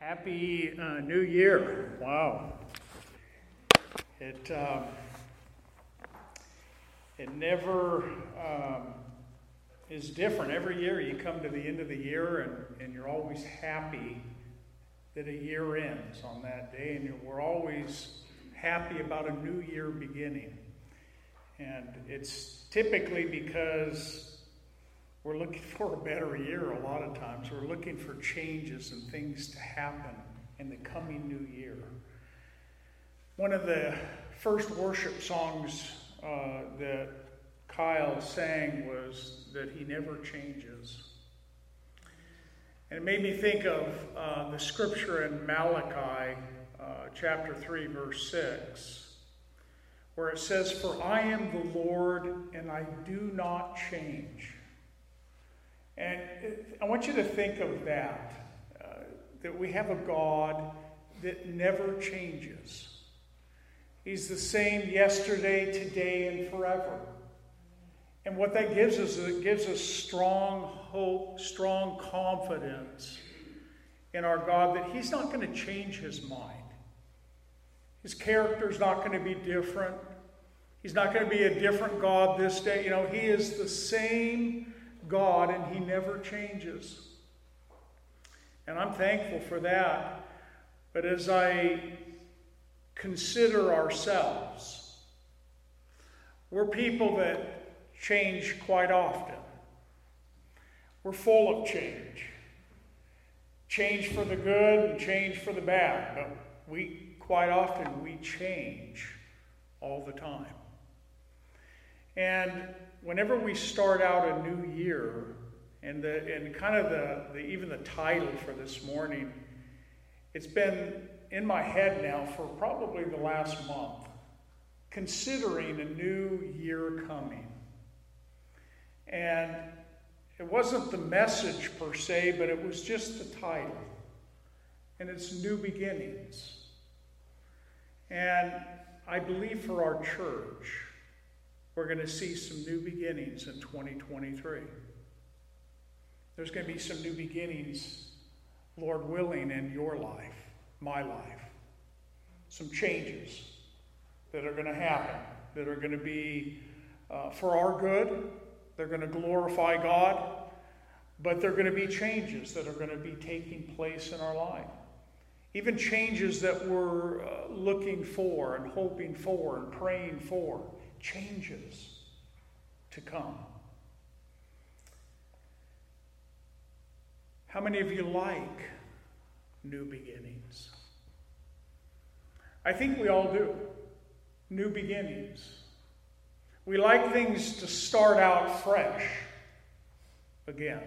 Happy uh, New Year. Wow. It, um, it never um, is different. Every year you come to the end of the year and, and you're always happy that a year ends on that day, and we're always happy about a new year beginning. And it's typically because we're looking for a better year a lot of times. We're looking for changes and things to happen in the coming new year. One of the first worship songs uh, that Kyle sang was that he never changes. And it made me think of uh, the scripture in Malachi uh, chapter 3, verse 6, where it says, For I am the Lord and I do not change. And I want you to think of that uh, that we have a God that never changes. He's the same yesterday, today, and forever. And what that gives us is it gives us strong hope, strong confidence in our God that He's not going to change His mind. His character is not going to be different. He's not going to be a different God this day. You know, He is the same God and He never changes. And I'm thankful for that. But as I consider ourselves, we're people that change quite often. We're full of change. Change for the good and change for the bad. But we quite often we change all the time. And whenever we start out a new year, and the and kind of the, the even the title for this morning, it's been in my head now for probably the last month, considering a new year coming. And it wasn't the message per se, but it was just the title. And it's New Beginnings. And I believe for our church, we're going to see some new beginnings in 2023. There's going to be some new beginnings, Lord willing, in your life, my life. Some changes that are going to happen, that are going to be uh, for our good. They're going to glorify God, but they're going to be changes that are going to be taking place in our life. Even changes that we're uh, looking for and hoping for and praying for changes to come. How many of you like new beginnings? I think we all do. New beginnings. We like things to start out fresh again.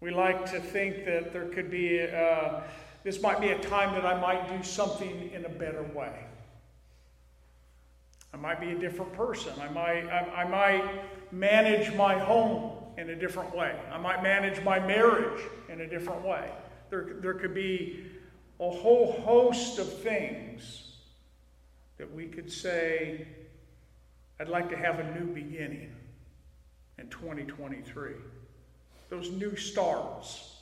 We like to think that there could be, uh, this might be a time that I might do something in a better way. I might be a different person. I might, I, I, might manage my home in a different way. I might manage my marriage in a different way. There, there could be a whole host of things that we could say, I'd like to have a new beginning in 2023. Those new starts,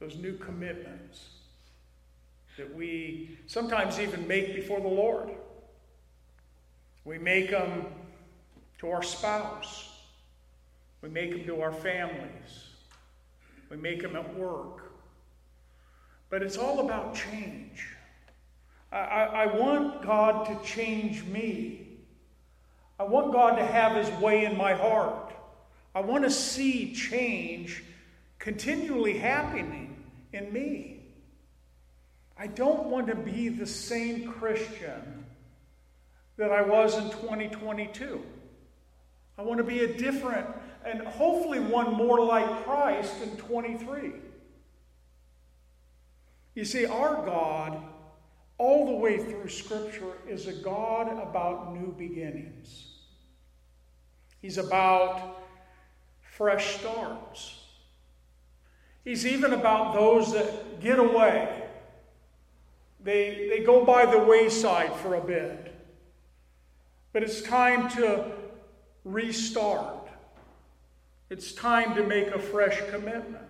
those new commitments that we sometimes even make before the Lord. We make them to our spouse. We make them to our families. We make them at work. But it's all about change. I, I, I, want God to change me. I want God to have His way in my heart. I want to see change continually happening in me. I don't want to be the same Christian that I was in 2022. I want to be a different and hopefully one more like Christ in 23. You see, our God, all the way through Scripture, is a God about new beginnings. He's about fresh starts. He's even about those that get away. They, they go by the wayside for a bit. But it's time to restart. It's time to make a fresh commitment.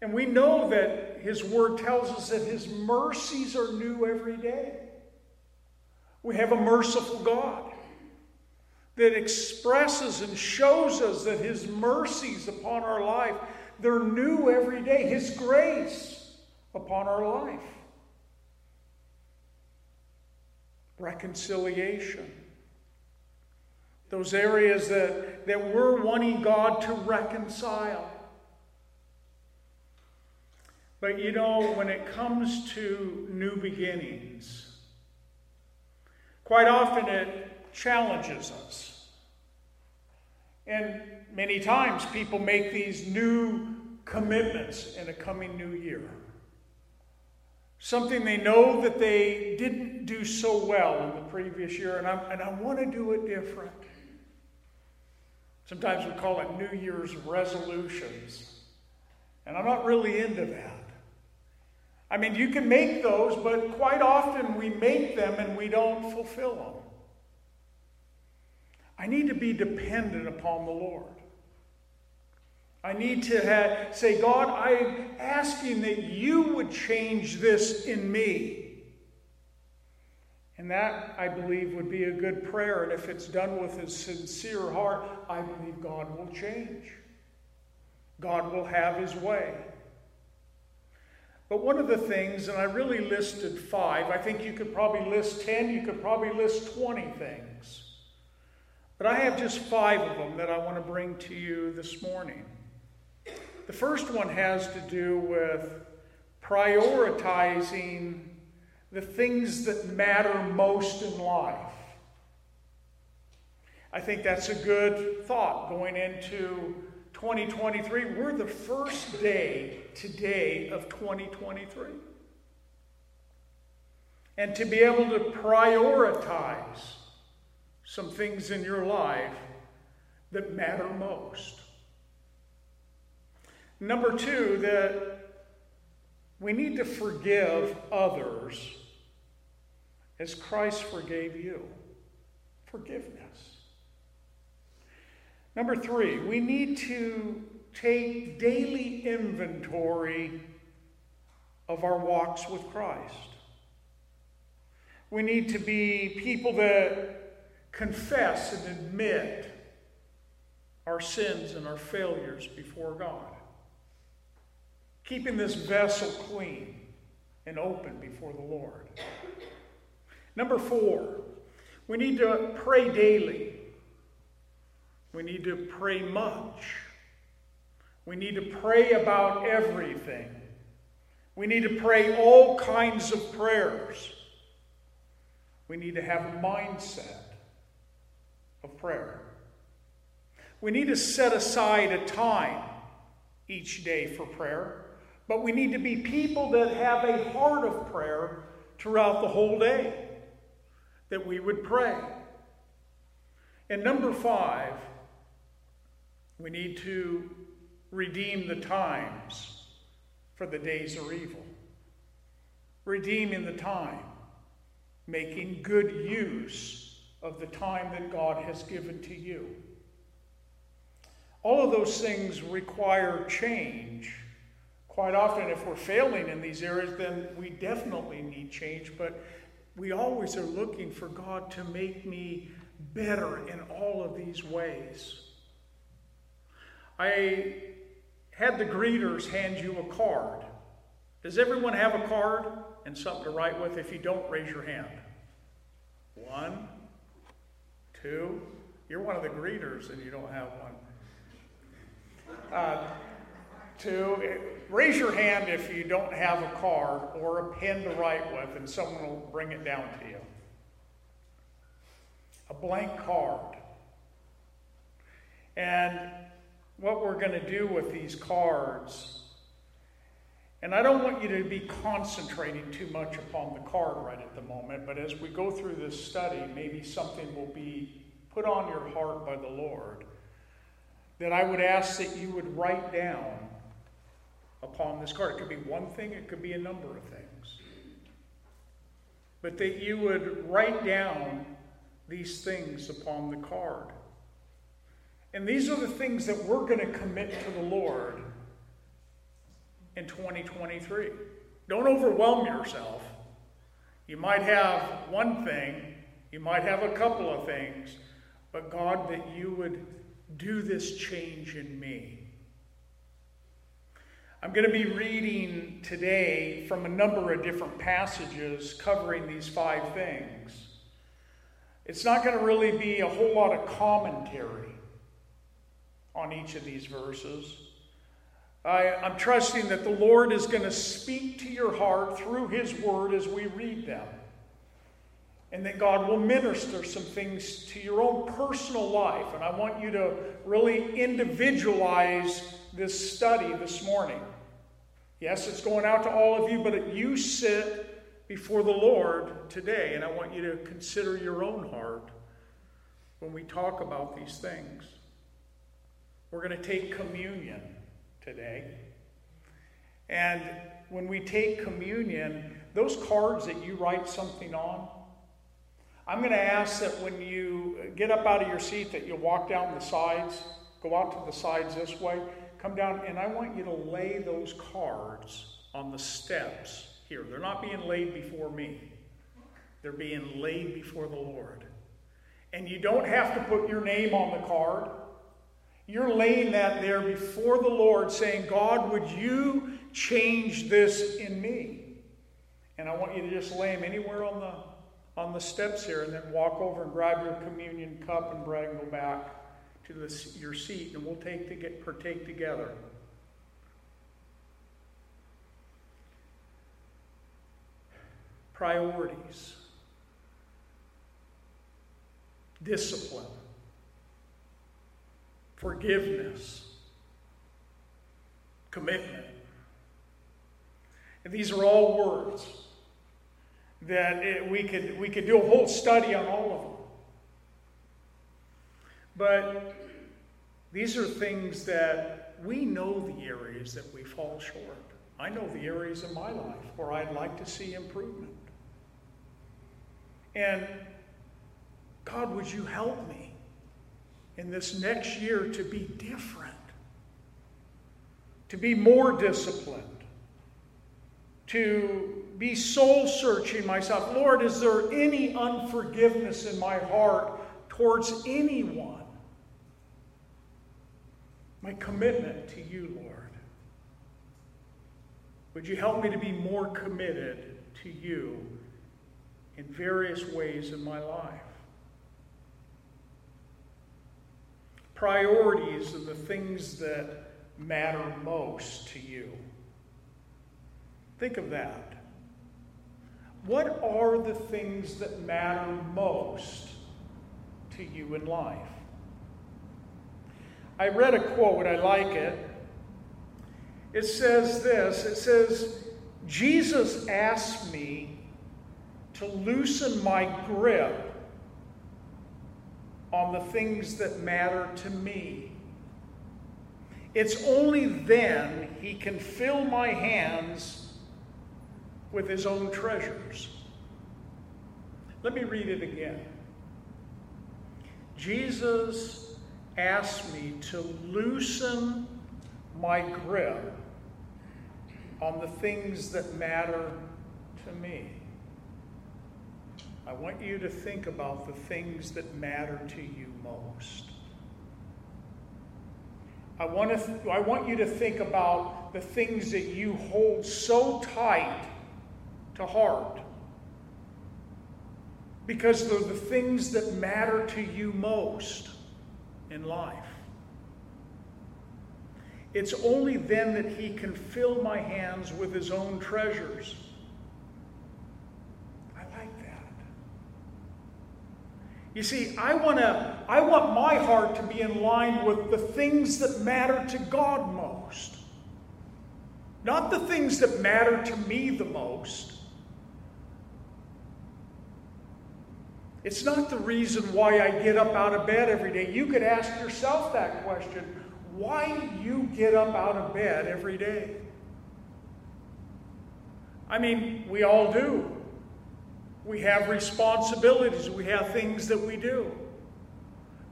And we know that His Word tells us that His mercies are new every day. We have a merciful God that expresses and shows us that His mercies upon our life, they're new every day. His grace upon our life. Reconciliation. Those areas that, that we're wanting God to reconcile. But you know, when it comes to new beginnings, quite often it challenges us. And many times people make these new commitments in a coming new year. Something they know that they didn't do so well in the previous year, and, i and I want to do it different. Sometimes we call it New Year's resolutions. And I'm not really into that. I mean, you can make those, but quite often we make them and we don't fulfill them. I need to be dependent upon the Lord. I need to have, say, God, I'm asking that you would change this in me. And that, I believe, would be a good prayer. And if it's done with a sincere heart, I believe God will change. God will have his way. But one of the things, and I really listed five, I think you could probably list 10, you could probably list 20 things. But I have just five of them that I want to bring to you this morning. The first one has to do with prioritizing the things that matter most in life. I think that's a good thought going into 2023. We're the first day today of 2023. And to be able to prioritize some things in your life that matter most. Number two, that we need to forgive others as Christ forgave you. Forgiveness. Number three, we need to take daily inventory of our walks with Christ. We need to be people that confess and admit our sins and our failures before God. Keeping this vessel clean and open before the Lord. Number four, we need to pray daily. We need to pray much. We need to pray about everything. We need to pray all kinds of prayers. We need to have a mindset of prayer. We need to set aside a time each day for prayer, but we need to be people that have a heart of prayer throughout the whole day, that we would pray. And number five, we need to redeem the times, for the days are evil. Redeeming the time, making good use of the time that God has given to you. All of those things require change. Quite often, if we're failing in these areas, then we definitely need change, but we always are looking for God to make me better in all of these ways. I had the greeters hand you a card. Does everyone have a card and something to write with? If you don't, raise your hand. One, two. You're one of the greeters and you don't have one. Uh, two. Eh, raise your hand if you don't have a card or a pen to write with, and someone will bring it down to you. A blank card. And what we're going to do with these cards. And I don't want you to be concentrating too much upon the card right at the moment, but as we go through this study, maybe something will be put on your heart by the Lord that I would ask that you would write down upon this card. It could be one thing, it could be a number of things. But that you would write down these things upon the card. And these are the things that we're going to commit to the Lord in 2023. Don't overwhelm yourself. You might have one thing, you might have a couple of things, but God, that you would do this change in me. I'm going to be reading today from a number of different passages covering these five things. It's not going to really be a whole lot of commentary on each of these verses. I, am trusting that the Lord is going to speak to your heart through His Word as we read them. And that God will minister some things to your own personal life. And I want you to really individualize this study this morning. Yes, it's going out to all of you, but you sit before the Lord today, and I want you to consider your own heart when we talk about these things. We're going to take communion today. And when we take communion, those cards that you write something on, I'm going to ask that when you get up out of your seat that you walk down the sides, go out to the sides this way, come down, and I want you to lay those cards on the steps here. They're not being laid before me. They're being laid before the Lord. And you don't have to put your name on the card. You're laying that there before the Lord, saying, God, would you change this in me? And I want you to just lay them anywhere on the on the steps here, and then walk over and grab your communion cup and bread and go back to your seat, and we'll take to get partake together. Priorities, discipline forgiveness, commitment. And these are all words that it, we, could, we could do a whole study on all of them. But these are things that we know the areas that we fall short. I know the areas in my life where I'd like to see improvement. And God, would you help me? in this next year to be different, to be more disciplined, to be soul searching myself. Lord, is there any unforgiveness in my heart towards anyone? My commitment to you, Lord. Would you help me to be more committed to you in various ways in my life? priorities and the things that matter most to you. Think of that. What are the things that matter most to you in life? I read a quote, I like it. It says this it says, Jesus asked me to loosen my grip on the things that matter to me. It's only then he can fill my hands with his own treasures. Let me read it again. Jesus asked me to loosen my grip on the things that matter to me. I want you to think about the things that matter to you most. I want, to th- I want you to think about the things that you hold so tight to heart. Because they're the things that matter to you most in life. It's only then that He can fill my hands with His own treasures. I like that. You see, I want to I want my heart to be in line with the things that matter to God most. Not the things that matter to me the most. It's not the reason why I get up out of bed every day. You could ask yourself that question. Why do you get up out of bed every day? I mean, we all do. We have responsibilities, we have things that we do.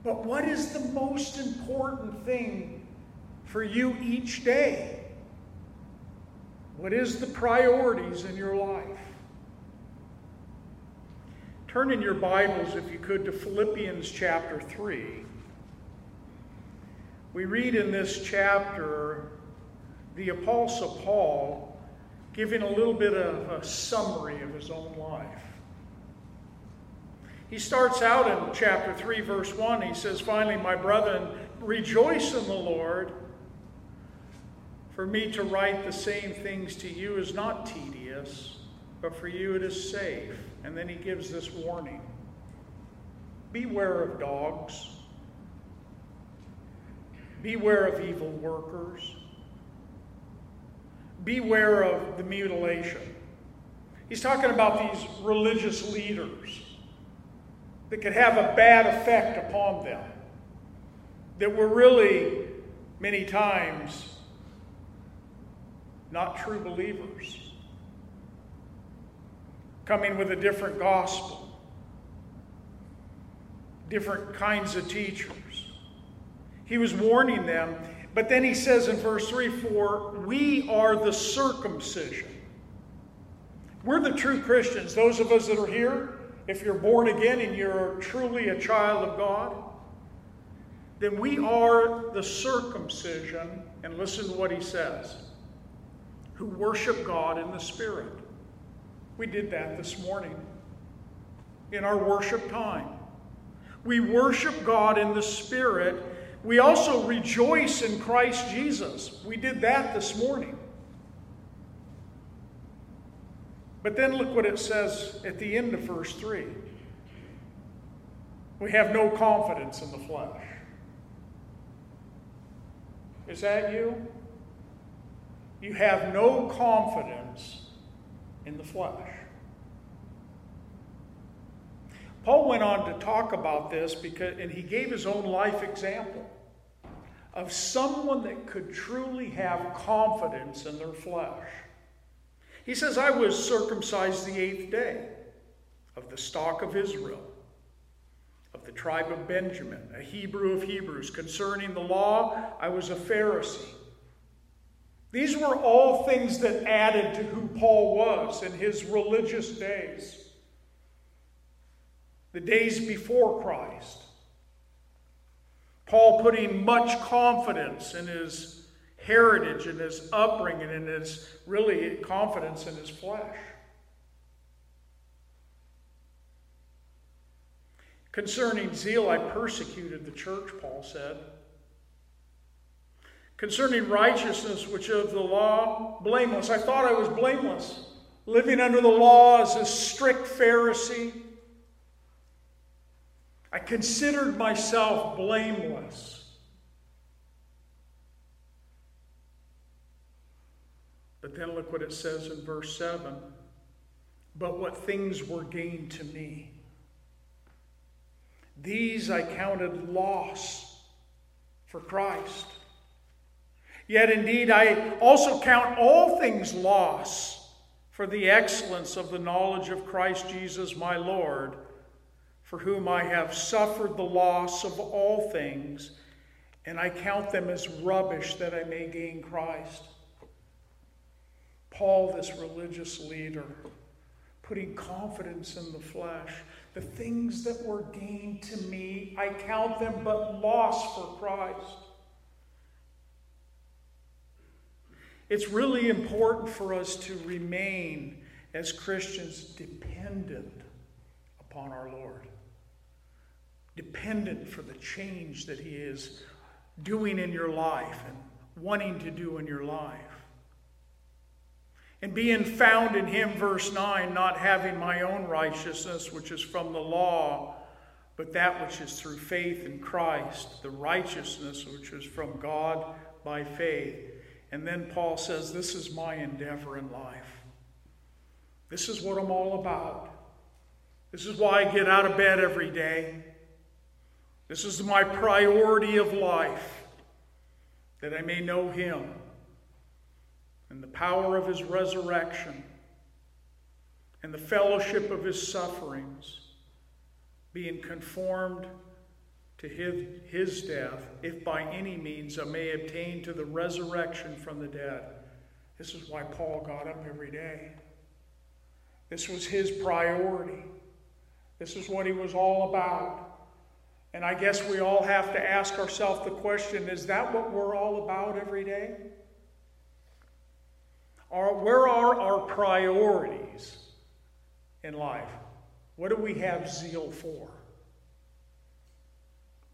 But what is the most important thing for you each day? What is the priorities in your life? Turn in your Bibles, if you could, to Philippians chapter 3. We read in this chapter the Apostle Paul giving a little bit of a summary of his own life. He starts out in chapter 3, verse 1. He says, Finally, my brethren, rejoice in the Lord. For me to write the same things to you is not tedious, but for you it is safe. And then he gives this warning. Beware of dogs, beware of evil workers, beware of the mutilation. He's talking about these religious leaders that could have a bad effect upon them, that were really, many times, not true believers coming with a different gospel, different kinds of teachers. He was warning them, but then he says in verse 3 For we are the circumcision. We're the true Christians, those of us that are here. If you're born again and you're truly a child of God, then we are the circumcision, and listen to what he says, who worship God in the Spirit. We did that this morning in our worship time. We worship God in the Spirit. We also rejoice in Christ Jesus. We did that this morning. But then look what it says at the end of verse 3. We have no confidence in the flesh. Is that you? You have no confidence in the flesh. Paul went on to talk about this because, and he gave his own life example of someone that could truly have confidence in their flesh. He says, I was circumcised the eighth day of the stock of Israel, of the tribe of Benjamin, a Hebrew of Hebrews. Concerning the law, I was a Pharisee. These were all things that added to who Paul was in his religious days, the days before Christ. Paul putting much confidence in his heritage and his upbringing and his really confidence in his flesh. Concerning zeal, I persecuted the church, Paul said. Concerning righteousness, which of the law, blameless. I thought I was blameless, living under the law as a strict Pharisee. I considered myself blameless. But then look what it says in verse 7 But what things were gained to me, these I counted loss for Christ. Yet indeed, I also count all things loss for the excellence of the knowledge of Christ Jesus my Lord, for whom I have suffered the loss of all things, and I count them as rubbish that I may gain Christ. Paul, this religious leader, putting confidence in the flesh. The things that were gained to me, I count them but loss for Christ. It's really important for us to remain as Christians dependent upon our Lord. Dependent for the change that He is doing in your life and wanting to do in your life. And being found in Him, verse 9, not having my own righteousness, which is from the law, but that which is through faith in Christ, the righteousness which is from God by faith and then Paul says, This is my endeavor in life. This is what I'm all about. This is why I get out of bed every day. This is my priority of life, that I may know Him and the power of His resurrection and the fellowship of His sufferings, being conformed to his, his death, if by any means I may obtain to the resurrection from the dead. This is why Paul got up every day. This was his priority. This is what he was all about. And I guess we all have to ask ourselves the question is that what we're all about every day? Or where are our priorities in life? What do we have zeal for?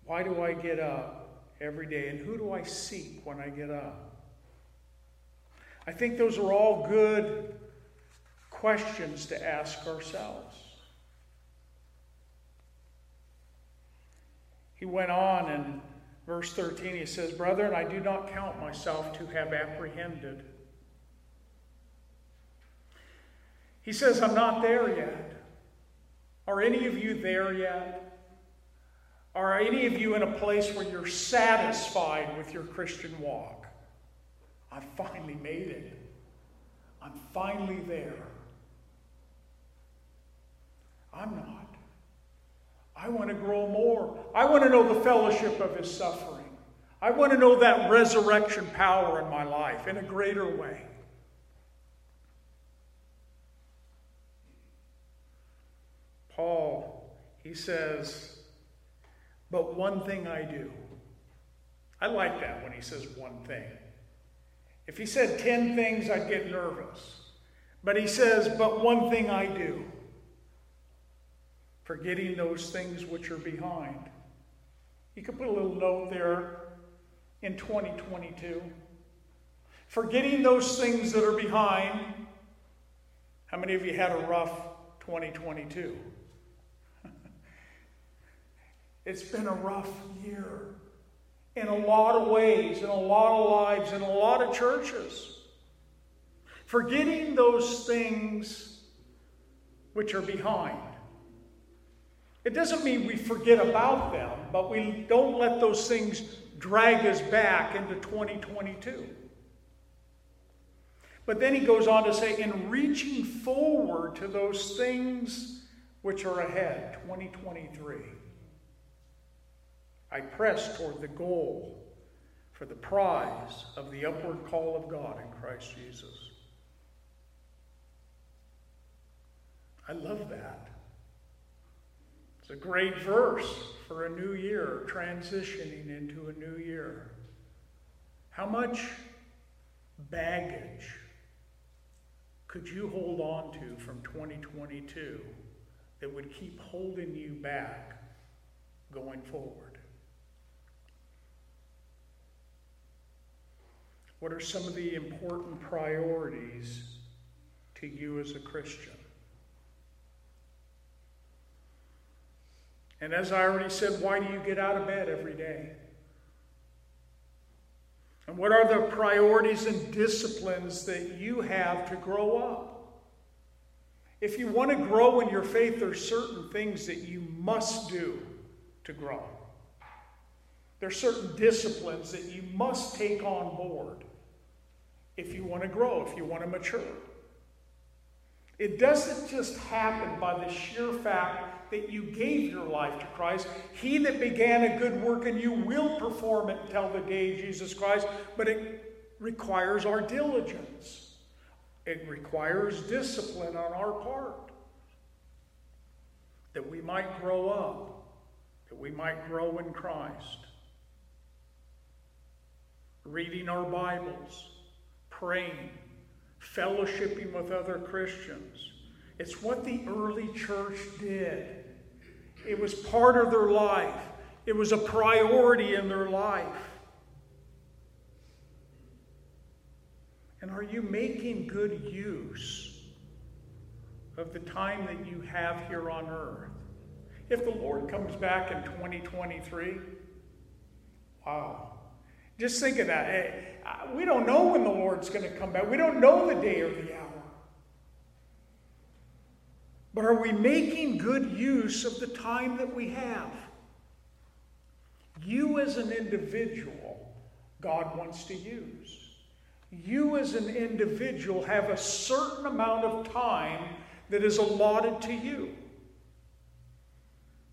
Why do I get up every day? And who do I seek when I get up? I think those are all good questions to ask ourselves. He went on in verse 13, he says, Brethren, I do not count myself to have apprehended. He says, I'm not there yet. Are any of you there yet? Are any of you in a place where you're satisfied with your Christian walk? I finally made it. I'm finally there. I'm not. I want to grow more. I want to know the fellowship of his suffering. I want to know that resurrection power in my life in a greater way. Paul, he says, but one thing I do. I like that when he says one thing. If he said 10 things, I'd get nervous. But he says, but one thing I do forgetting those things which are behind. You could put a little note there in 2022. Forgetting those things that are behind. How many of you had a rough 2022? it's been a rough year in a lot of ways, in a lot of lives, in a lot of churches. Forgetting those things which are behind. It doesn't mean we forget about them, but we don't let those things drag us back into 2022. But then he goes on to say, in reaching forward to those things which are ahead, 2023, I press toward the goal for the prize of the upward call of God in Christ Jesus. I love that. It's a great verse for a new year, transitioning into a new year. How much baggage could you hold on to from 2022 that would keep holding you back going forward? What are some of the important priorities to you as a Christian? And as I already said, why do you get out of bed every day? And what are the priorities and disciplines that you have to grow up? If you want to grow in your faith, there's certain things that you must do to grow. There's certain disciplines that you must take on board if you want to grow, if you want to mature. It doesn't just happen by the sheer fact that you gave your life to Christ. He that began a good work in you will perform it until the day of Jesus Christ, but it requires our diligence. It requires discipline on our part that we might grow up, that we might grow in Christ. Reading our Bibles, praying, fellowshipping with other Christians. It's what the early church did. It was part of their life, it was a priority in their life. And are you making good use of the time that you have here on earth? If the Lord comes back in 2023, wow. Just think of that. We don't know when the Lord's going to come back. We don't know the day or the hour. But are we making good use of the time that we have? You, as an individual, God wants to use. You, as an individual, have a certain amount of time that is allotted to you.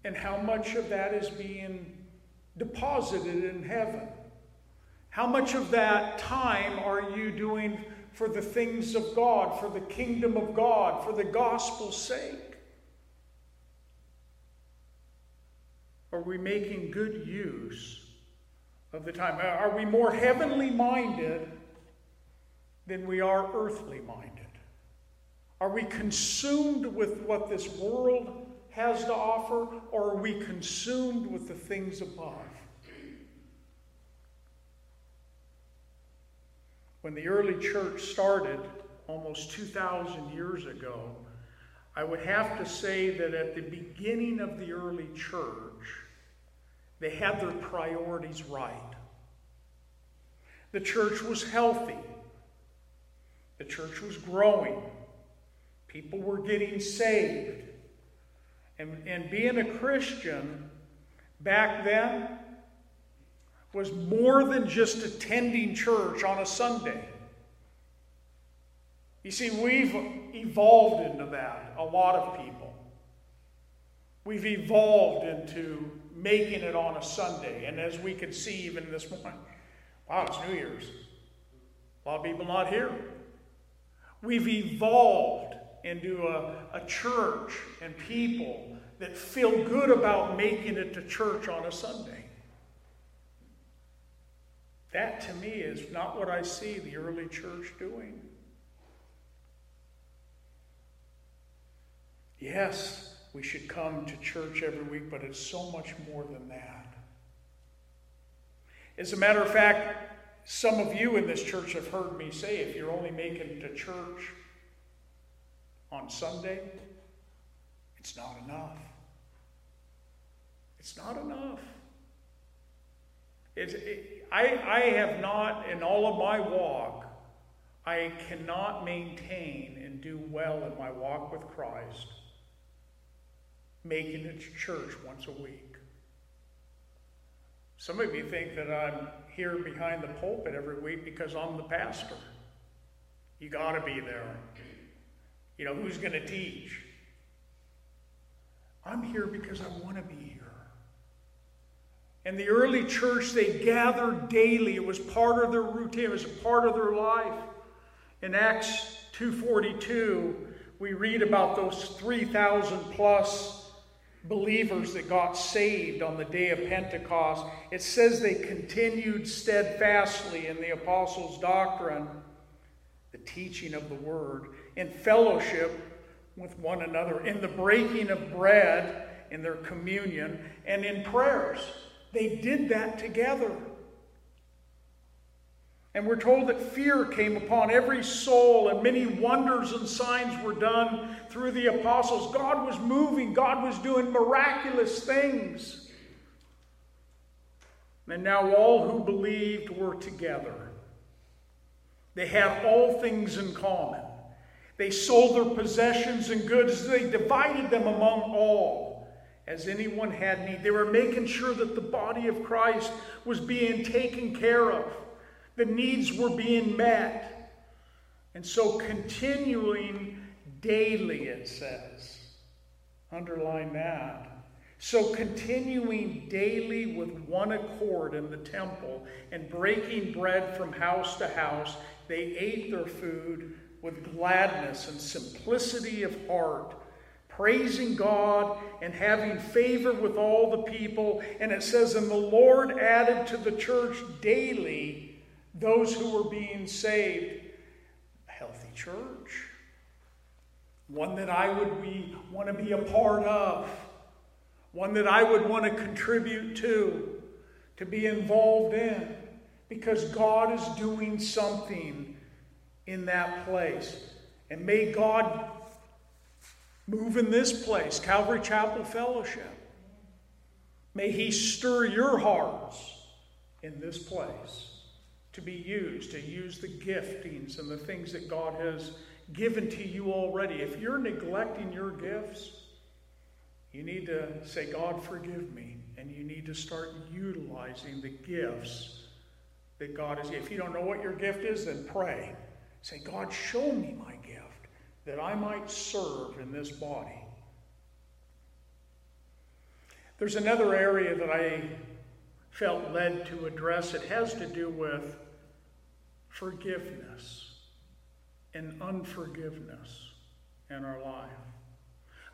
And how much of that is being deposited in heaven? How much of that time are you doing for the things of God, for the kingdom of God, for the gospel's sake? Are we making good use of the time? Uh, are we more heavenly minded than we are earthly minded? Are we consumed with what this world has to offer, or are we consumed with the things above? When the early church started almost 2,000 years ago, I would have to say that at the beginning of the early church, they had their priorities right. The church was healthy. The church was growing. People were getting saved. And, and being a Christian back then was more than just attending church on a Sunday. You see, we've evolved into that, a lot of people. We've evolved into making it on a Sunday. And as we can see even this morning, wow, it's New Year's. A lot of people not here. We've evolved into a, a church and people that feel good about making it to church on a Sunday. That to me is not what I see the early church doing. Yes, we should come to church every week, but it's so much more than that. As a matter of fact, some of you in this church have heard me say if you're only making it to church on Sunday, it's not enough. It's not enough. It, it, I, I have not, in all of my walk, I cannot maintain and do well in my walk with Christ making it to church once a week. Some of you think that I'm here behind the pulpit every week because I'm the pastor. You got to be there. You know, who's going to teach? I'm here because I want to be here. And the early church, they gathered daily. It was part of their routine. It was a part of their life. In Acts 2.42, we read about those 3,000 plus believers that got saved on the day of Pentecost, it says they continued steadfastly in the apostles' doctrine, the teaching of the word, in fellowship with one another, in the breaking of bread, in their communion, and in prayers. They did that together. And we're told that fear came upon every soul, and many wonders and signs were done through the apostles. God was moving, God was doing miraculous things. And now all who believed were together. They had all things in common. They sold their possessions and goods, they divided them among all as anyone had need. They were making sure that the body of Christ was being taken care of. The needs were being met. And so, continuing daily, it says. Underline that. So, continuing daily with one accord in the temple and breaking bread from house to house, they ate their food with gladness and simplicity of heart, praising God and having favor with all the people. And it says, And the Lord added to the church daily those who were being saved. A healthy church. One that I would be, want to be a part of. One that I would want to contribute to, to be involved in. Because God is doing something in that place. And may God move in this place, Calvary Chapel Fellowship. May He stir your hearts in this place to be used, to use the giftings and the things that God has given to you already. If you're neglecting your gifts, you need to say, God, forgive me. And you need to start utilizing the gifts that God has. If you don't know what your gift is, then pray. Say, God, show me my that I might serve in this body. There's another area that I felt led to address. It has to do with forgiveness. and unforgiveness in our life.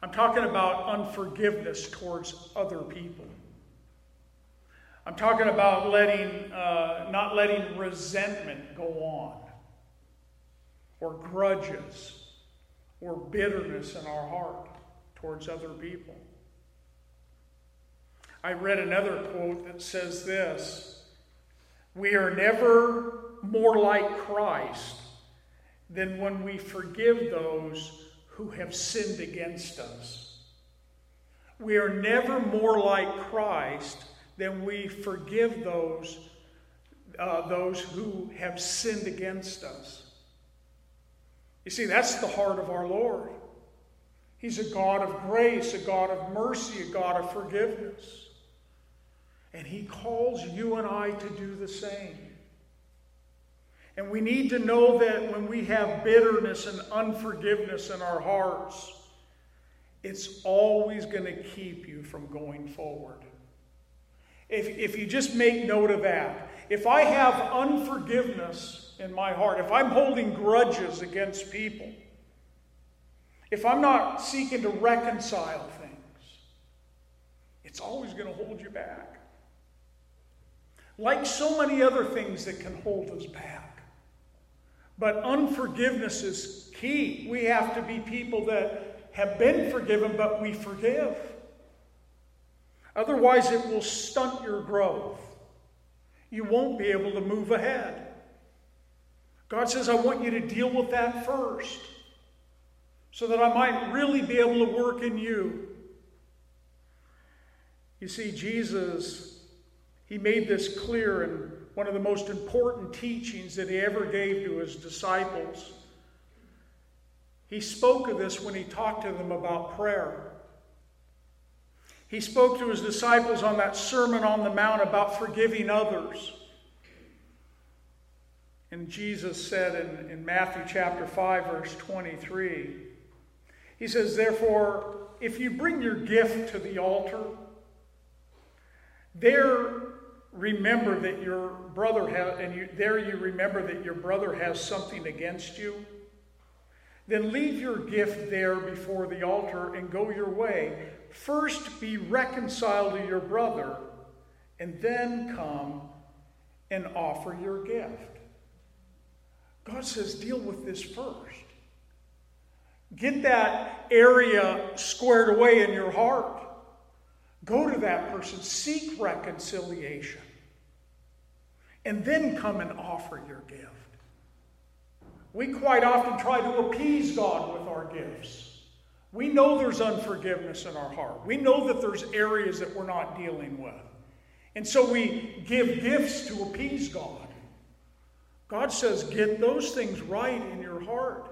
I'm talking about unforgiveness towards other people. I'm talking about letting, uh, not letting resentment go on, or grudges, or bitterness in our heart towards other people. I read another quote that says this We are never more like Christ than when we forgive those who have sinned against us. We are never more like Christ than we forgive those, uh, those who have sinned against us. You see, that's the heart of our Lord. He's a God of grace, a God of mercy, a God of forgiveness. And He calls you and I to do the same. And we need to know that when we have bitterness and unforgiveness in our hearts, it's always going to keep you from going forward. If, if you just make note of that, if I have unforgiveness in my heart, if I'm holding grudges against people, if I'm not seeking to reconcile things, it's always going to hold you back. Like so many other things that can hold us back. But unforgiveness is key. We have to be people that have been forgiven, but we forgive. Otherwise, it will stunt your growth. You won't be able to move ahead. God says, I want you to deal with that first so that I might really be able to work in you. You see, Jesus, he made this clear in one of the most important teachings that he ever gave to his disciples. He spoke of this when he talked to them about prayer. He spoke to his disciples on that Sermon on the Mount about forgiving others. And Jesus said in, in Matthew chapter 5, verse 23, He says, Therefore, if you bring your gift to the altar, there remember that your brother has, and you, there you remember that your brother has something against you, then leave your gift there before the altar and go your way. First be reconciled to your brother, and then come and offer your gift. God says, deal with this first. Get that area squared away in your heart. Go to that person, seek reconciliation, and then come and offer your gift. We quite often try to appease God with our gifts. We know there's unforgiveness in our heart. We know that there's areas that we're not dealing with. And so we give gifts to appease God. God says, get those things right in your heart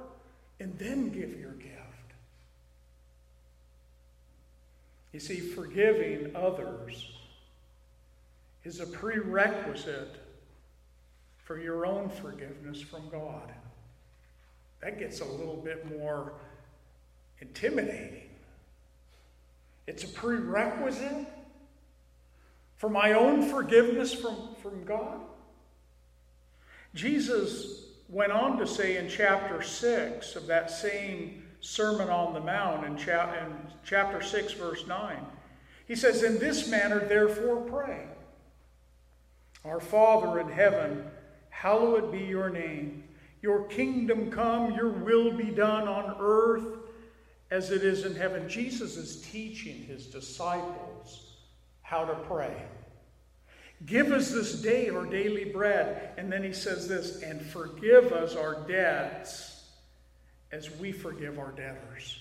and then give your gift. You see, forgiving others is a prerequisite for your own forgiveness from God. That gets a little bit more intimidating. It's a prerequisite for my own forgiveness from, from God. Jesus went on to say in chapter 6 of that same Sermon on the Mount, in, cha- in chapter 6, verse 9, he says, In this manner, therefore, pray. Our Father in heaven, hallowed be your name. Your kingdom come, your will be done on earth as it is in heaven. Jesus is teaching his disciples how to pray. Give us this day our daily bread. And then he says this, and forgive us our debts as we forgive our debtors.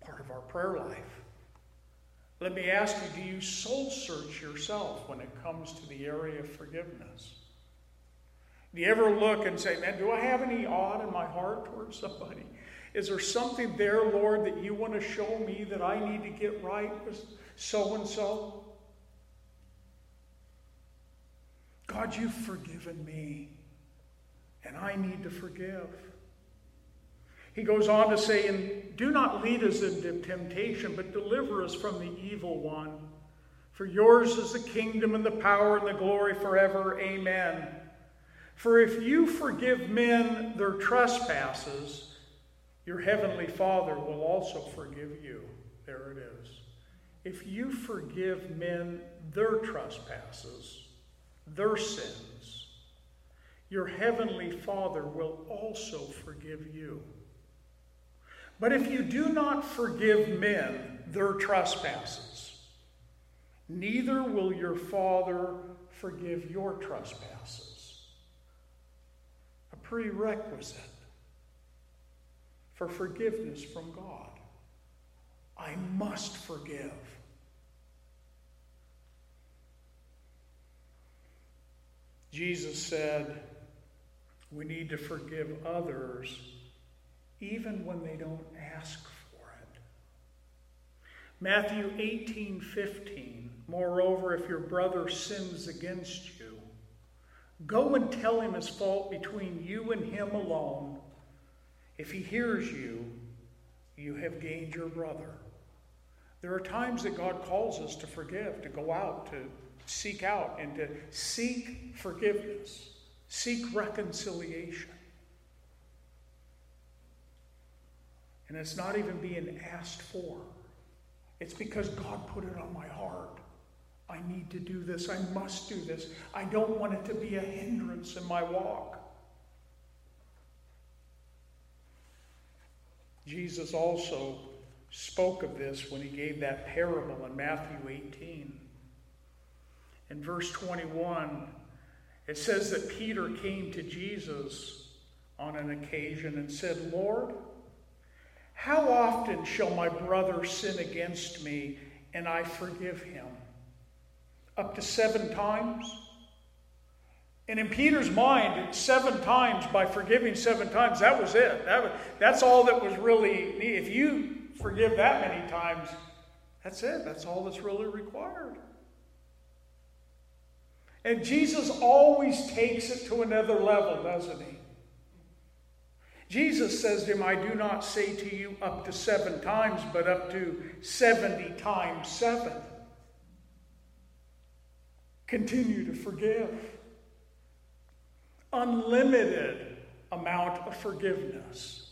Part of our prayer life. Let me ask you do you soul search yourself when it comes to the area of forgiveness? Do you ever look and say, man, do I have any odd in my heart towards somebody? Is there something there, Lord, that you want to show me that I need to get right with so and so? God, you've forgiven me, and I need to forgive. He goes on to say, And do not lead us into temptation, but deliver us from the evil one. For yours is the kingdom and the power and the glory forever. Amen. For if you forgive men their trespasses, your heavenly Father will also forgive you. There it is. If you forgive men their trespasses, their sins, your heavenly Father will also forgive you. But if you do not forgive men their trespasses, neither will your Father forgive your trespasses. A prerequisite for forgiveness from God. I must forgive. Jesus said, we need to forgive others even when they don't ask for it. Matthew 18 15. Moreover, if your brother sins against you, go and tell him his fault between you and him alone. If he hears you, you have gained your brother. There are times that God calls us to forgive, to go out, to seek out, and to seek forgiveness, seek reconciliation. And it's not even being asked for. It's because God put it on my heart. I need to do this. I must do this. I don't want it to be a hindrance in my walk. Jesus also spoke of this when he gave that parable in Matthew 18. In verse 21, it says that Peter came to Jesus on an occasion and said, Lord, how often shall my brother sin against me and I forgive him? Up to seven times? And in Peter's mind, seven times by forgiving seven times, that was it. That was, that's all that was really needed. If you forgive that many times, that's it. That's all that's really required. And Jesus always takes it to another level, doesn't he? Jesus says to him, I do not say to you up to seven times, but up to 70 times seven. Continue to forgive. Unlimited amount of forgiveness.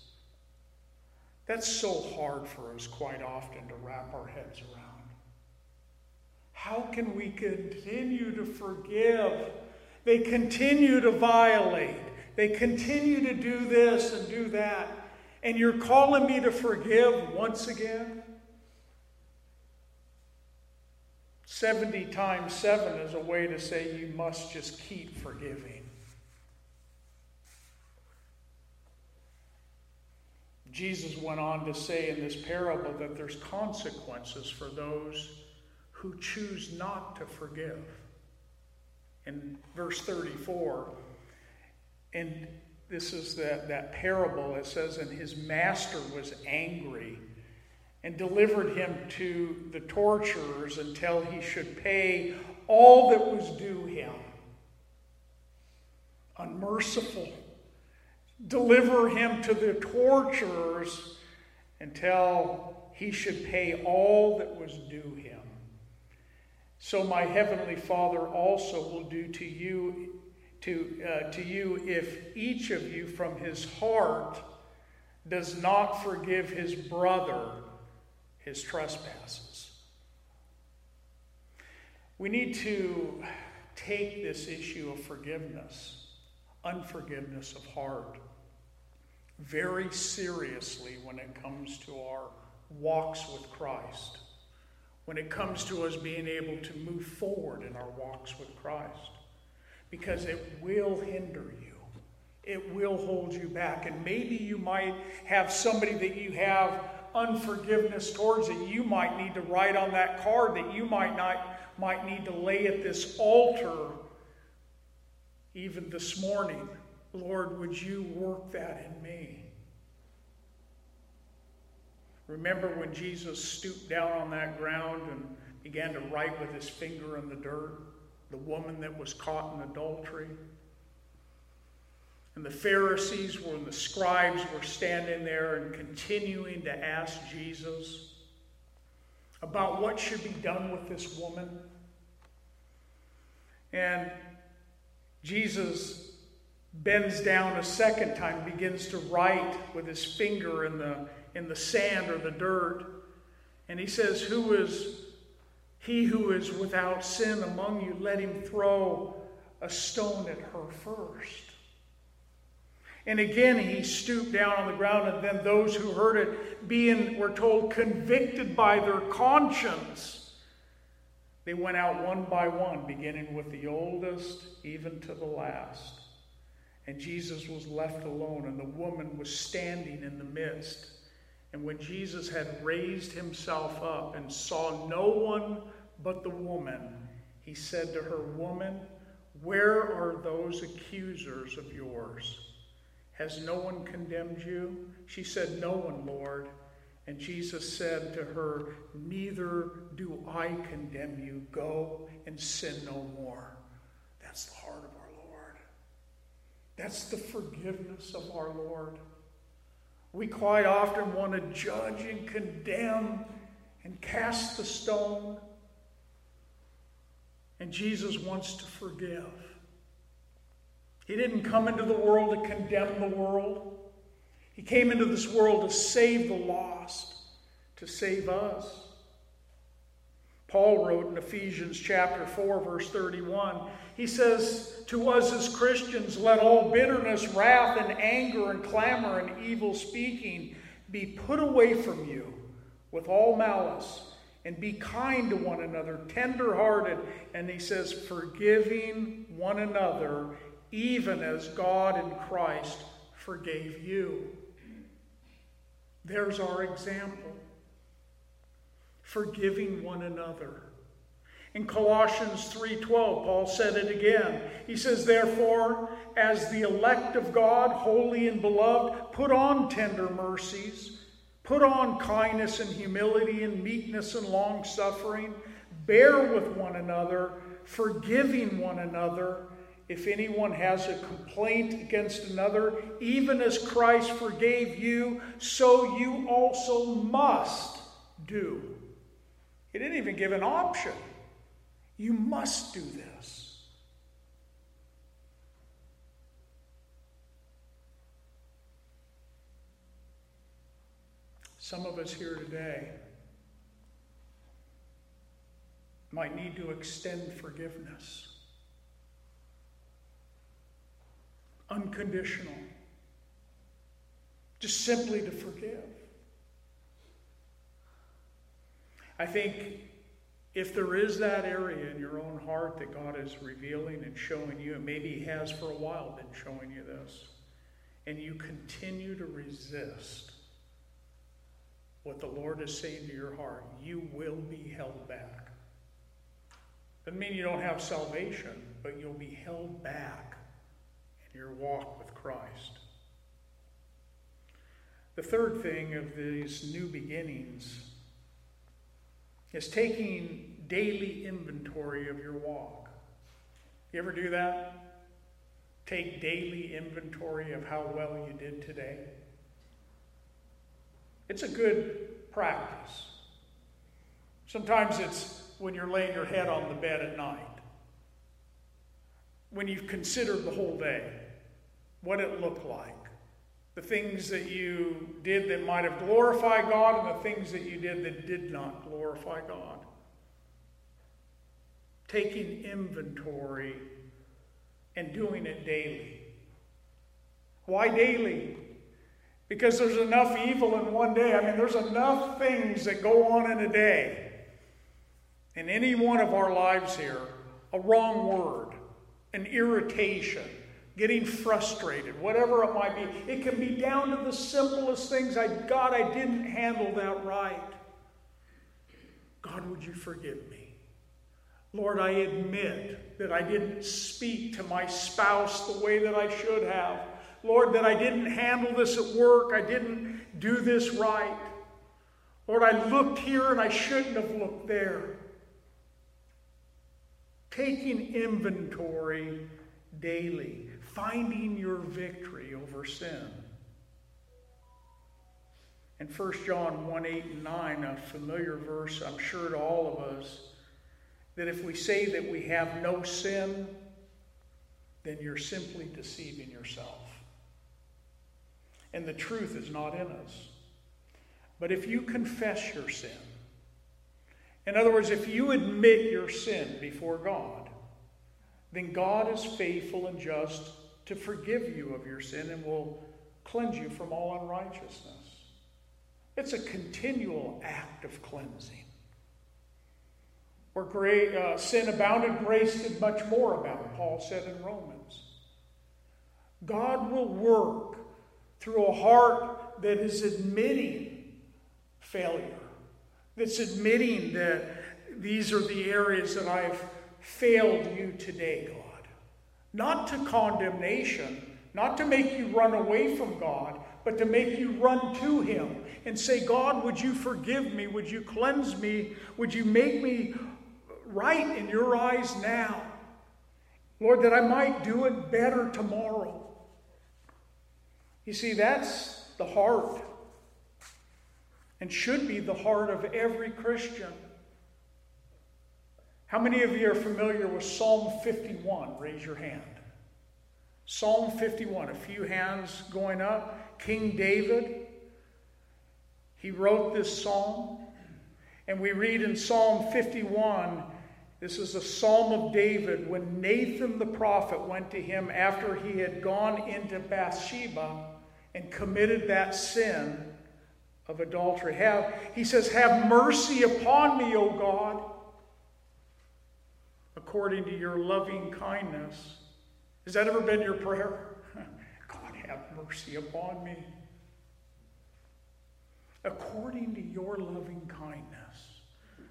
That's so hard for us quite often to wrap our heads around. How can we continue to forgive? They continue to violate. They continue to do this and do that. And you're calling me to forgive once again? 70 times 7 is a way to say you must just keep forgiving. Jesus went on to say in this parable that there's consequences for those who choose not to forgive. In verse 34, and this is that, that parable. It says, And his master was angry and delivered him to the torturers until he should pay all that was due him. Unmerciful. Deliver him to the torturers until he should pay all that was due him. So my heavenly Father also will do to you to, uh, to you if each of you from his heart does not forgive his brother his trespasses. We need to take this issue of forgiveness, unforgiveness of heart, very seriously when it comes to our walks with Christ, when it comes to us being able to move forward in our walks with Christ because it will hinder you. It will hold you back. And maybe you might have somebody that you have unforgiveness towards that you might need to write on that card that you might not might need to lay at this altar even this morning. Lord, would you work that in me? Remember when Jesus stooped down on that ground and began to write with his finger in the dirt? the woman that was caught in adultery. And the Pharisees were, and the scribes were standing there and continuing to ask Jesus about what should be done with this woman. And Jesus bends down a second time, begins to write with his finger in the, in the sand or the dirt. And he says, Who is he who is without sin among you? Let him throw a stone at her first. And again, he stooped down on the ground, and then those who heard it, being, we're told, convicted by their conscience, they went out one by one, beginning with the oldest, even to the last. And Jesus was left alone, and the woman was standing in the midst. And when Jesus had raised himself up and saw no one but the woman, he said to her, Woman, where are those accusers of yours? Has no one condemned you? She said, No one, Lord. And Jesus said to her, Neither do I condemn you. Go and sin no more. That's the heart of our Lord. That's the forgiveness of our Lord. We quite often want to judge and condemn and cast the stone. And Jesus wants to forgive. He didn't come into the world to condemn the world. He came into this world to save the lost, to save us. Paul wrote in Ephesians chapter 4 verse 31, he says to us as Christians, let all bitterness, wrath and anger and clamor and evil speaking be put away from you with all malice and be kind to one another, tender-hearted, and he says forgiving one another even as God in Christ forgave you. There's our example. Forgiving one another. In Colossians 3:12, Paul said it again. He says, "Therefore, as the elect of God, holy and beloved, put on tender mercies, put on kindness and humility and meekness and long-suffering, bear with one another, forgiving one another." if anyone has a complaint against another, even as Christ forgave you, so you also must do. He didn't even give an option. You must do this. Some of us here today might need to extend forgiveness. unconditional, just simply to forgive. I think if there is that area in your own heart that God is revealing and showing you, and maybe He has for a while been showing you this, and you continue to resist what the Lord is saying to your heart, you will be held back. Doesn't mean you don't have salvation, but you'll be held back in your walk with Christ. The third thing of these new beginnings is taking daily inventory of your walk. You ever do that? Take daily inventory of how well you did today? It's a good practice. Sometimes it's when you're laying your head on the bed at night, when you've considered the whole day what it looked like, the things that you did that might have glorified God, and the things that you did that did not glorify God. Taking inventory and doing it daily. Why daily? Because there's enough evil in one day. I mean, there's enough things that go on in a day. In any one of our lives here, a wrong word, an irritation, getting frustrated, whatever it might be. It can be down to the simplest things. I, God, I didn't handle that right. God, would you forgive me? Lord, I admit that I didn't speak to my spouse the way that I should have. Lord, that I didn't handle this at work. I didn't do this right. Lord, I looked here and I shouldn't have looked there. Taking inventory daily finding your victory over sin. In 1 John 1 8 and 9, a familiar verse, I'm sure to all of us, that if we say that we have no sin, then you're simply deceiving yourself. And the truth is not in us. But if you confess your sin, in other words, if you admit your sin before God, then God is faithful and just to forgive you of your sin and will cleanse you from all unrighteousness. It's a continual act of cleansing. Where great, uh, sin abounded, grace did much more abound, Paul said in Romans. God will work through a heart that is admitting failure, that's admitting that these are the areas that I've failed you today. Not to condemnation, not to make you run away from God, but to make you run to Him and say, God, would you forgive me? Would you cleanse me? Would you make me right in your eyes now? Lord, that I might do it better tomorrow. You see, that's the heart and should be the heart of every Christian. How many of you are familiar with Psalm 51? Raise your hand. Psalm 51, a few hands going up. King David, he wrote this psalm. And we read in Psalm 51, this is a psalm of David when Nathan the prophet went to him after he had gone into Bathsheba and committed that sin of adultery. Have, he says, Have mercy upon me, O God, according to your loving kindness. Has that ever been your prayer? God, have mercy upon me. According to your loving kindness,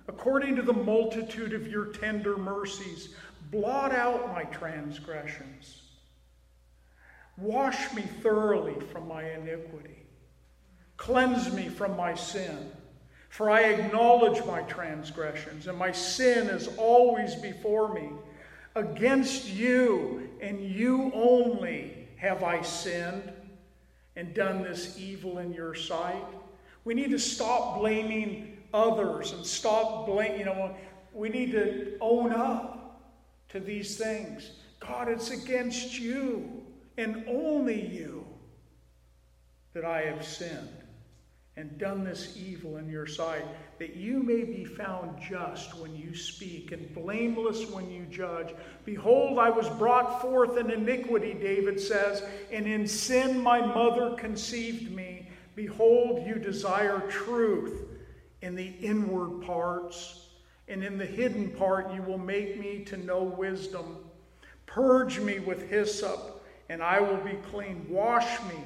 according to the multitude of your tender mercies, blot out my transgressions. Wash me thoroughly from my iniquity. Cleanse me from my sin. For I acknowledge my transgressions, and my sin is always before me. Against you and you only have I sinned and done this evil in your sight. We need to stop blaming others and stop blaming, you know, we need to own up to these things. God, it's against you and only you that I have sinned and done this evil in your sight, that you may be found just when you speak and blameless when you judge. Behold, I was brought forth in iniquity, David says, and in sin my mother conceived me. Behold, you desire truth in the inward parts, and in the hidden part you will make me to know wisdom. Purge me with hyssop, and I will be clean. Wash me,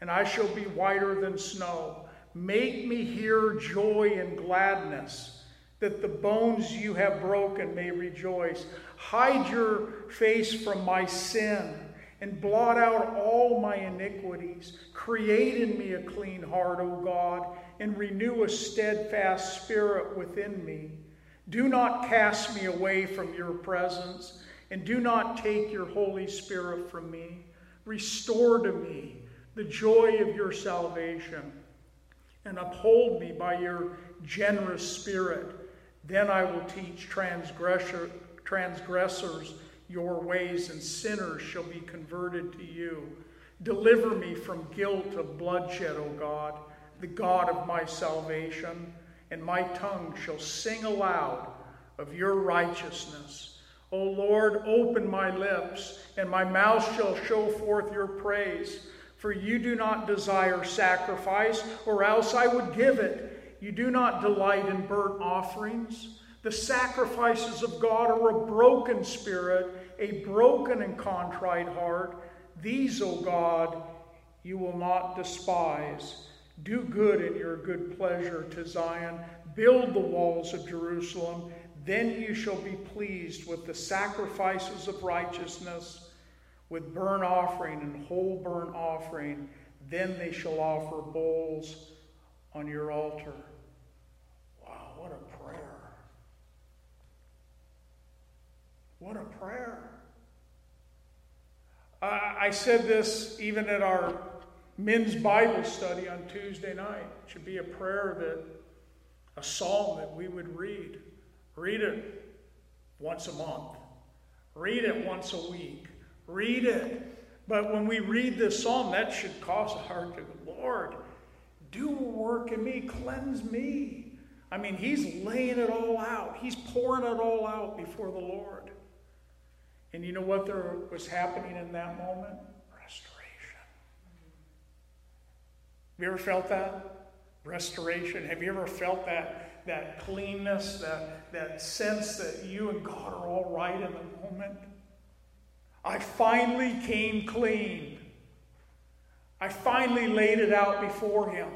and I shall be whiter than snow. Make me hear joy and gladness, that the bones you have broken may rejoice. Hide your face from my sin and blot out all my iniquities. Create in me a clean heart, O God, and renew a steadfast spirit within me. Do not cast me away from your presence, and do not take your Holy Spirit from me. Restore to me the joy of your salvation and uphold me by your generous spirit. Then I will teach transgressor, transgressors your ways, and sinners shall be converted to you. Deliver me from guilt of bloodshed, O God, the God of my salvation, and my tongue shall sing aloud of your righteousness. O Lord, open my lips, and my mouth shall show forth your praise. For you do not desire sacrifice, or else I would give it. You do not delight in burnt offerings. The sacrifices of God are a broken spirit, a broken and contrite heart. These, O God, you will not despise. Do good in your good pleasure to Zion. Build the walls of Jerusalem. Then you shall be pleased with the sacrifices of righteousness with burnt offering and whole burnt offering. Then they shall offer bowls on your altar. Wow, what a prayer! What a prayer. I said this even at our men's Bible study on Tuesday night. It should be a prayer that, a psalm that we would read. Read it once a month, read it once a week. Read it. But when we read this psalm, that should cause our heart to, the Lord, do a work in me, cleanse me. I mean, he's laying it all out. He's pouring it all out before the Lord. And you know what there was happening in that moment? Restoration. Have you ever felt that? Restoration. Have you ever felt that, that cleanness, that, that sense that you and God are all right in the moment? I finally came clean. I finally laid it out before Him.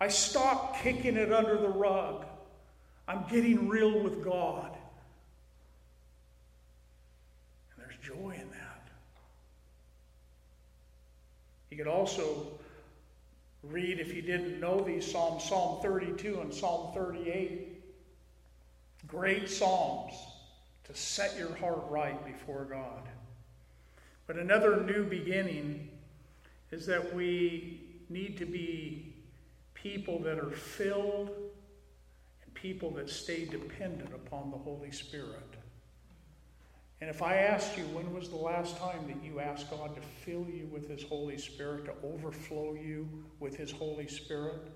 I stopped kicking it under the rug. I'm getting real with God. And there's joy in that. You could also read, if you didn't know these Psalms, Psalm 32 and Psalm 38. Great Psalms to set your heart right before God. But another new beginning is that we need to be people that are filled and people that stay dependent upon the Holy Spirit. And if I asked you, when was the last time that you asked God to fill you with His Holy Spirit, to overflow you with His Holy Spirit?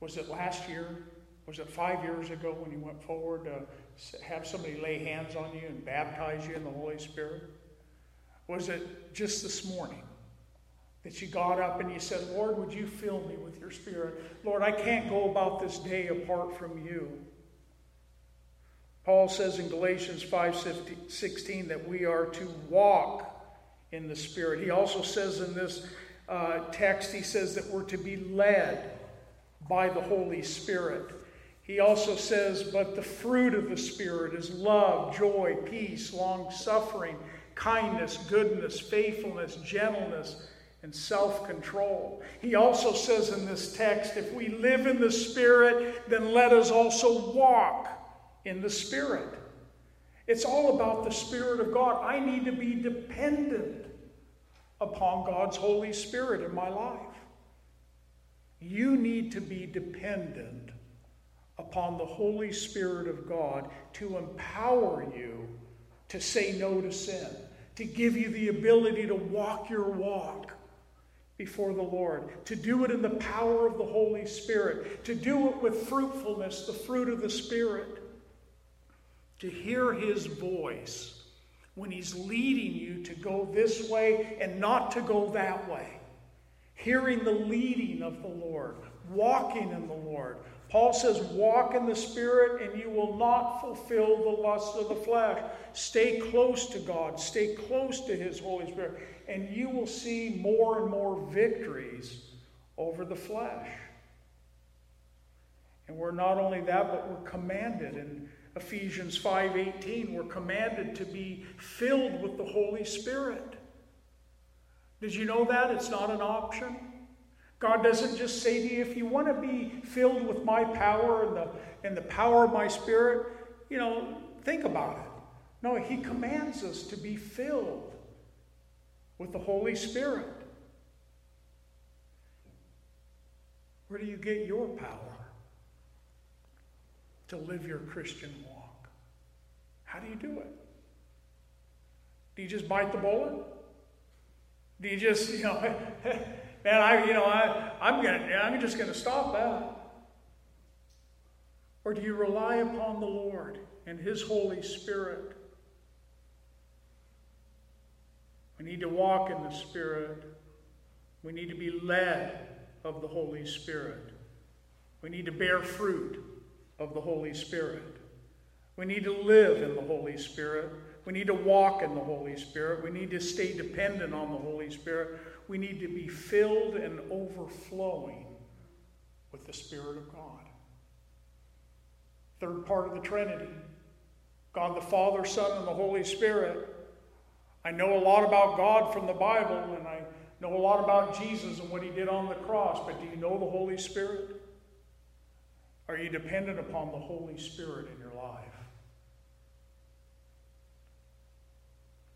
Was it last year? Was it five years ago when you went forward to have somebody lay hands on you and baptize you in the Holy Spirit? Was it just this morning? That you got up and you said, Lord, would you fill me with your spirit? Lord, I can't go about this day apart from you. Paul says in Galatians 5:16 that we are to walk in the spirit. He also says in this uh, text, he says that we're to be led by the Holy Spirit. He also says, but the fruit of the Spirit is love, joy, peace, long suffering, kindness, goodness, faithfulness, gentleness, and self control. He also says in this text if we live in the Spirit, then let us also walk in the Spirit. It's all about the Spirit of God. I need to be dependent upon God's Holy Spirit in my life. You need to be dependent upon the Holy Spirit of God to empower you to say no to sin, to give you the ability to walk your walk before the Lord, to do it in the power of the Holy Spirit, to do it with fruitfulness, the fruit of the Spirit, to hear His voice when He's leading you to go this way and not to go that way. Hearing the leading of the Lord, walking in the Lord. Paul says, Walk in the Spirit, and you will not fulfill the lusts of the flesh. Stay close to God, stay close to His Holy Spirit and you will see more and more victories over the flesh. And we're not only that, but we're commanded in Ephesians 5:18, we're commanded to be filled with the Holy Spirit. Did you know that? It's not an option. God doesn't just say to you, if you want to be filled with my power and the, and the power of my spirit, you know, think about it. No, He commands us to be filled with the Holy Spirit. Where do you get your power to live your Christian walk? How do you do it? Do you just bite the bullet? Do you just, you know, man, I, you know, I, I'm gonna, I'm just gonna stop that. Or do you rely upon the Lord and His Holy Spirit We need to walk in the Spirit. We need to be led of the Holy Spirit. We need to bear fruit of the Holy Spirit. We need to live in the Holy Spirit. We need to walk in the Holy Spirit. We need to stay dependent on the Holy Spirit. We need to be filled and overflowing with the Spirit of God. Third part of the Trinity God the Father, Son, and the Holy Spirit I know a lot about God from the Bible, and I know a lot about Jesus and what he did on the cross, but do you know the Holy Spirit? Are you dependent upon the Holy Spirit in your life?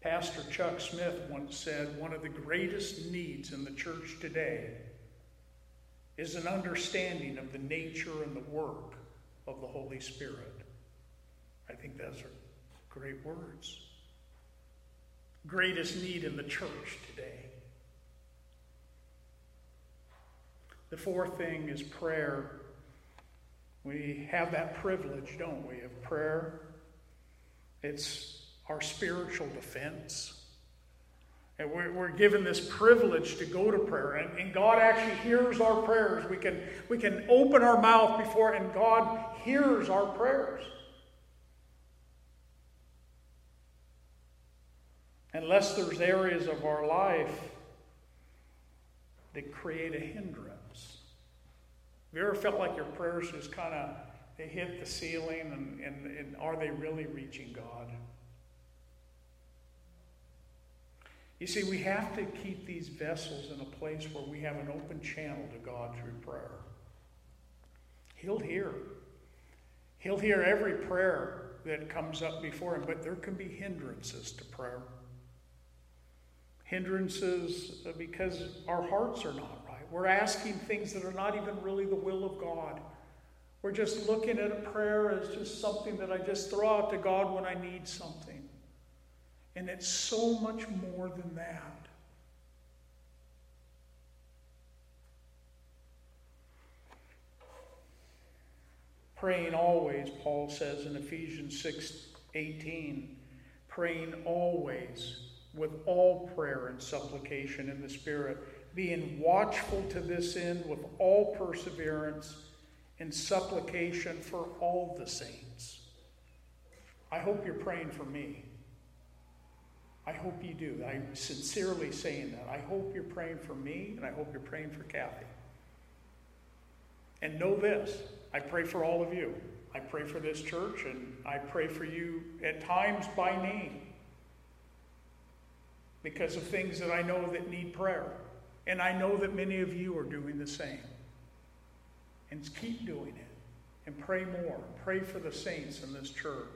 Pastor Chuck Smith once said one of the greatest needs in the church today is an understanding of the nature and the work of the Holy Spirit. I think those are great words. greatest need in the church today. The fourth thing is prayer. We have that privilege, don't we, of prayer. It's our spiritual defense. And we're, we're given this privilege to go to prayer. And, and God actually hears our prayers. We can, we can open our mouth before, and God hears our prayers. Unless there's areas of our life that create a hindrance. Have you ever felt like your prayers just kind of they hit the ceiling and, and, and are they really reaching God? You see, we have to keep these vessels in a place where we have an open channel to God through prayer. He'll hear. He'll hear every prayer that comes up before him, but there can be hindrances to prayer. Hindrances uh, because our hearts are not right. We're asking things that are not even really the will of God. We're just looking at a prayer as just something that I just throw out to God when I need something. And it's so much more than that. Praying always, Paul says in Ephesians 6 18, praying always with all prayer and supplication in the Spirit, being watchful to this end with all perseverance and supplication for all the saints. I hope you're praying for me. I hope you do. I'm sincerely saying that. I hope you're praying for me, and I hope you're praying for Kathy. And know this I pray for all of you. I pray for this church, and I pray for you at times by name because of things that I know that need prayer. And I know that many of you are doing the same. And keep doing it. And pray more. Pray for the saints in this church.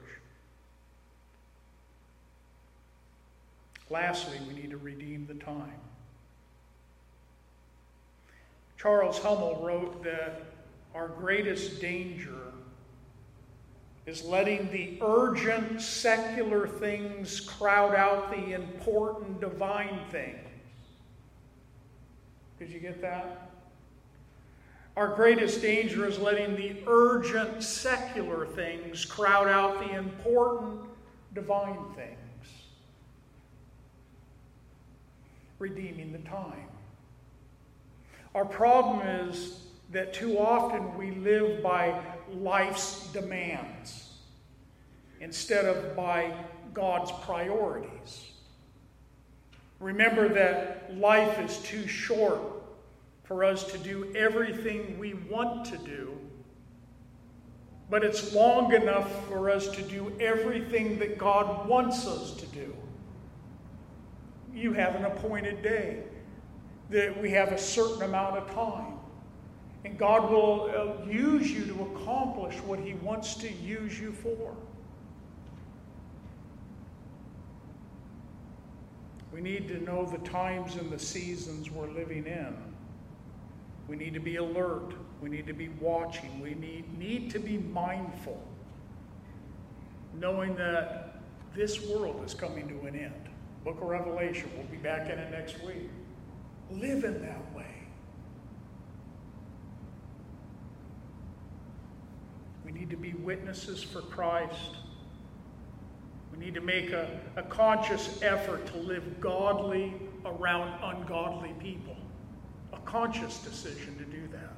Lastly, we need to redeem the time. Charles Hummel wrote that our greatest danger is letting the urgent secular things crowd out the important divine things. Did you get that? Our greatest danger is letting the urgent secular things crowd out the important divine things. Redeeming the time. Our problem is that too often we live by life's demands instead of by God's priorities. Remember that life is too short for us to do everything we want to do, but it's long enough for us to do everything that God wants us to do you have an appointed day, that we have a certain amount of time. And God will uh, use you to accomplish what He wants to use you for. We need to know the times and the seasons we're living in. We need to be alert. We need to be watching. We need, need to be mindful, knowing that this world is coming to an end. Book of Revelation. We'll be back in it next week. Live in that way. We need to be witnesses for Christ. We need to make a, a conscious effort to live godly around ungodly people. A conscious decision to do that.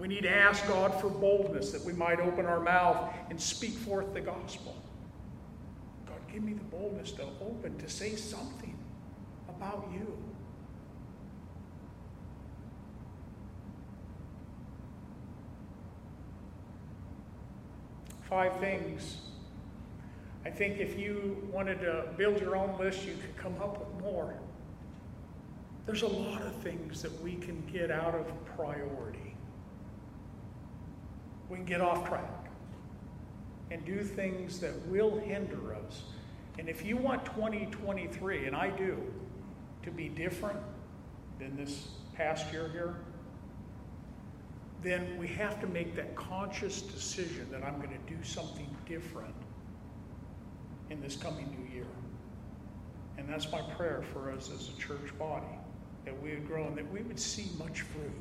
We need to ask God for boldness that we might open our mouth and speak forth the gospel give me the boldness to open, to say something about you. Five things. I think if you wanted to build your own list, you could come up with more. There's a lot of things that we can get out of priority. We can get off track and do things that will hinder us and if you want 2023, and I do, to be different than this past year here, then we have to make that conscious decision that I'm going to do something different in this coming new year. And that's my prayer for us as a church body, that we would grow and that we would see much fruit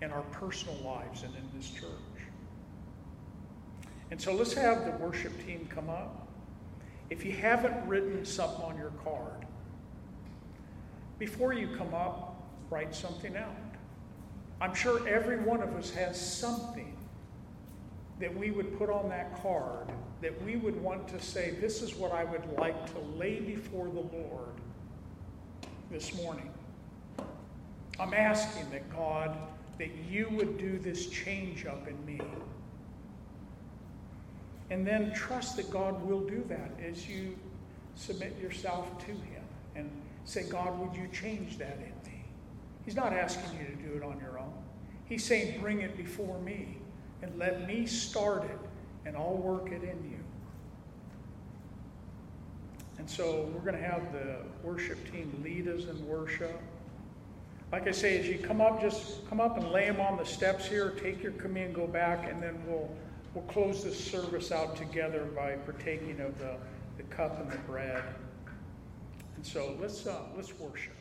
in our personal lives and in this church. And so let's have the worship team come up. If you haven't written something on your card, before you come up, write something out. I'm sure every one of us has something that we would put on that card that we would want to say, This is what I would like to lay before the Lord this morning. I'm asking that God, that you would do this change up in me. And then trust that God will do that as you submit yourself to Him and say, God, would you change that in me? He's not asking you to do it on your own. He's saying, bring it before me and let me start it and I'll work it in you. And so we're going to have the worship team lead us in worship. Like I say, as you come up, just come up and lay them on the steps here. Take your communion, go back, and then we'll we'll close this service out together by partaking of the, the cup and the bread. And so let's uh, let's worship.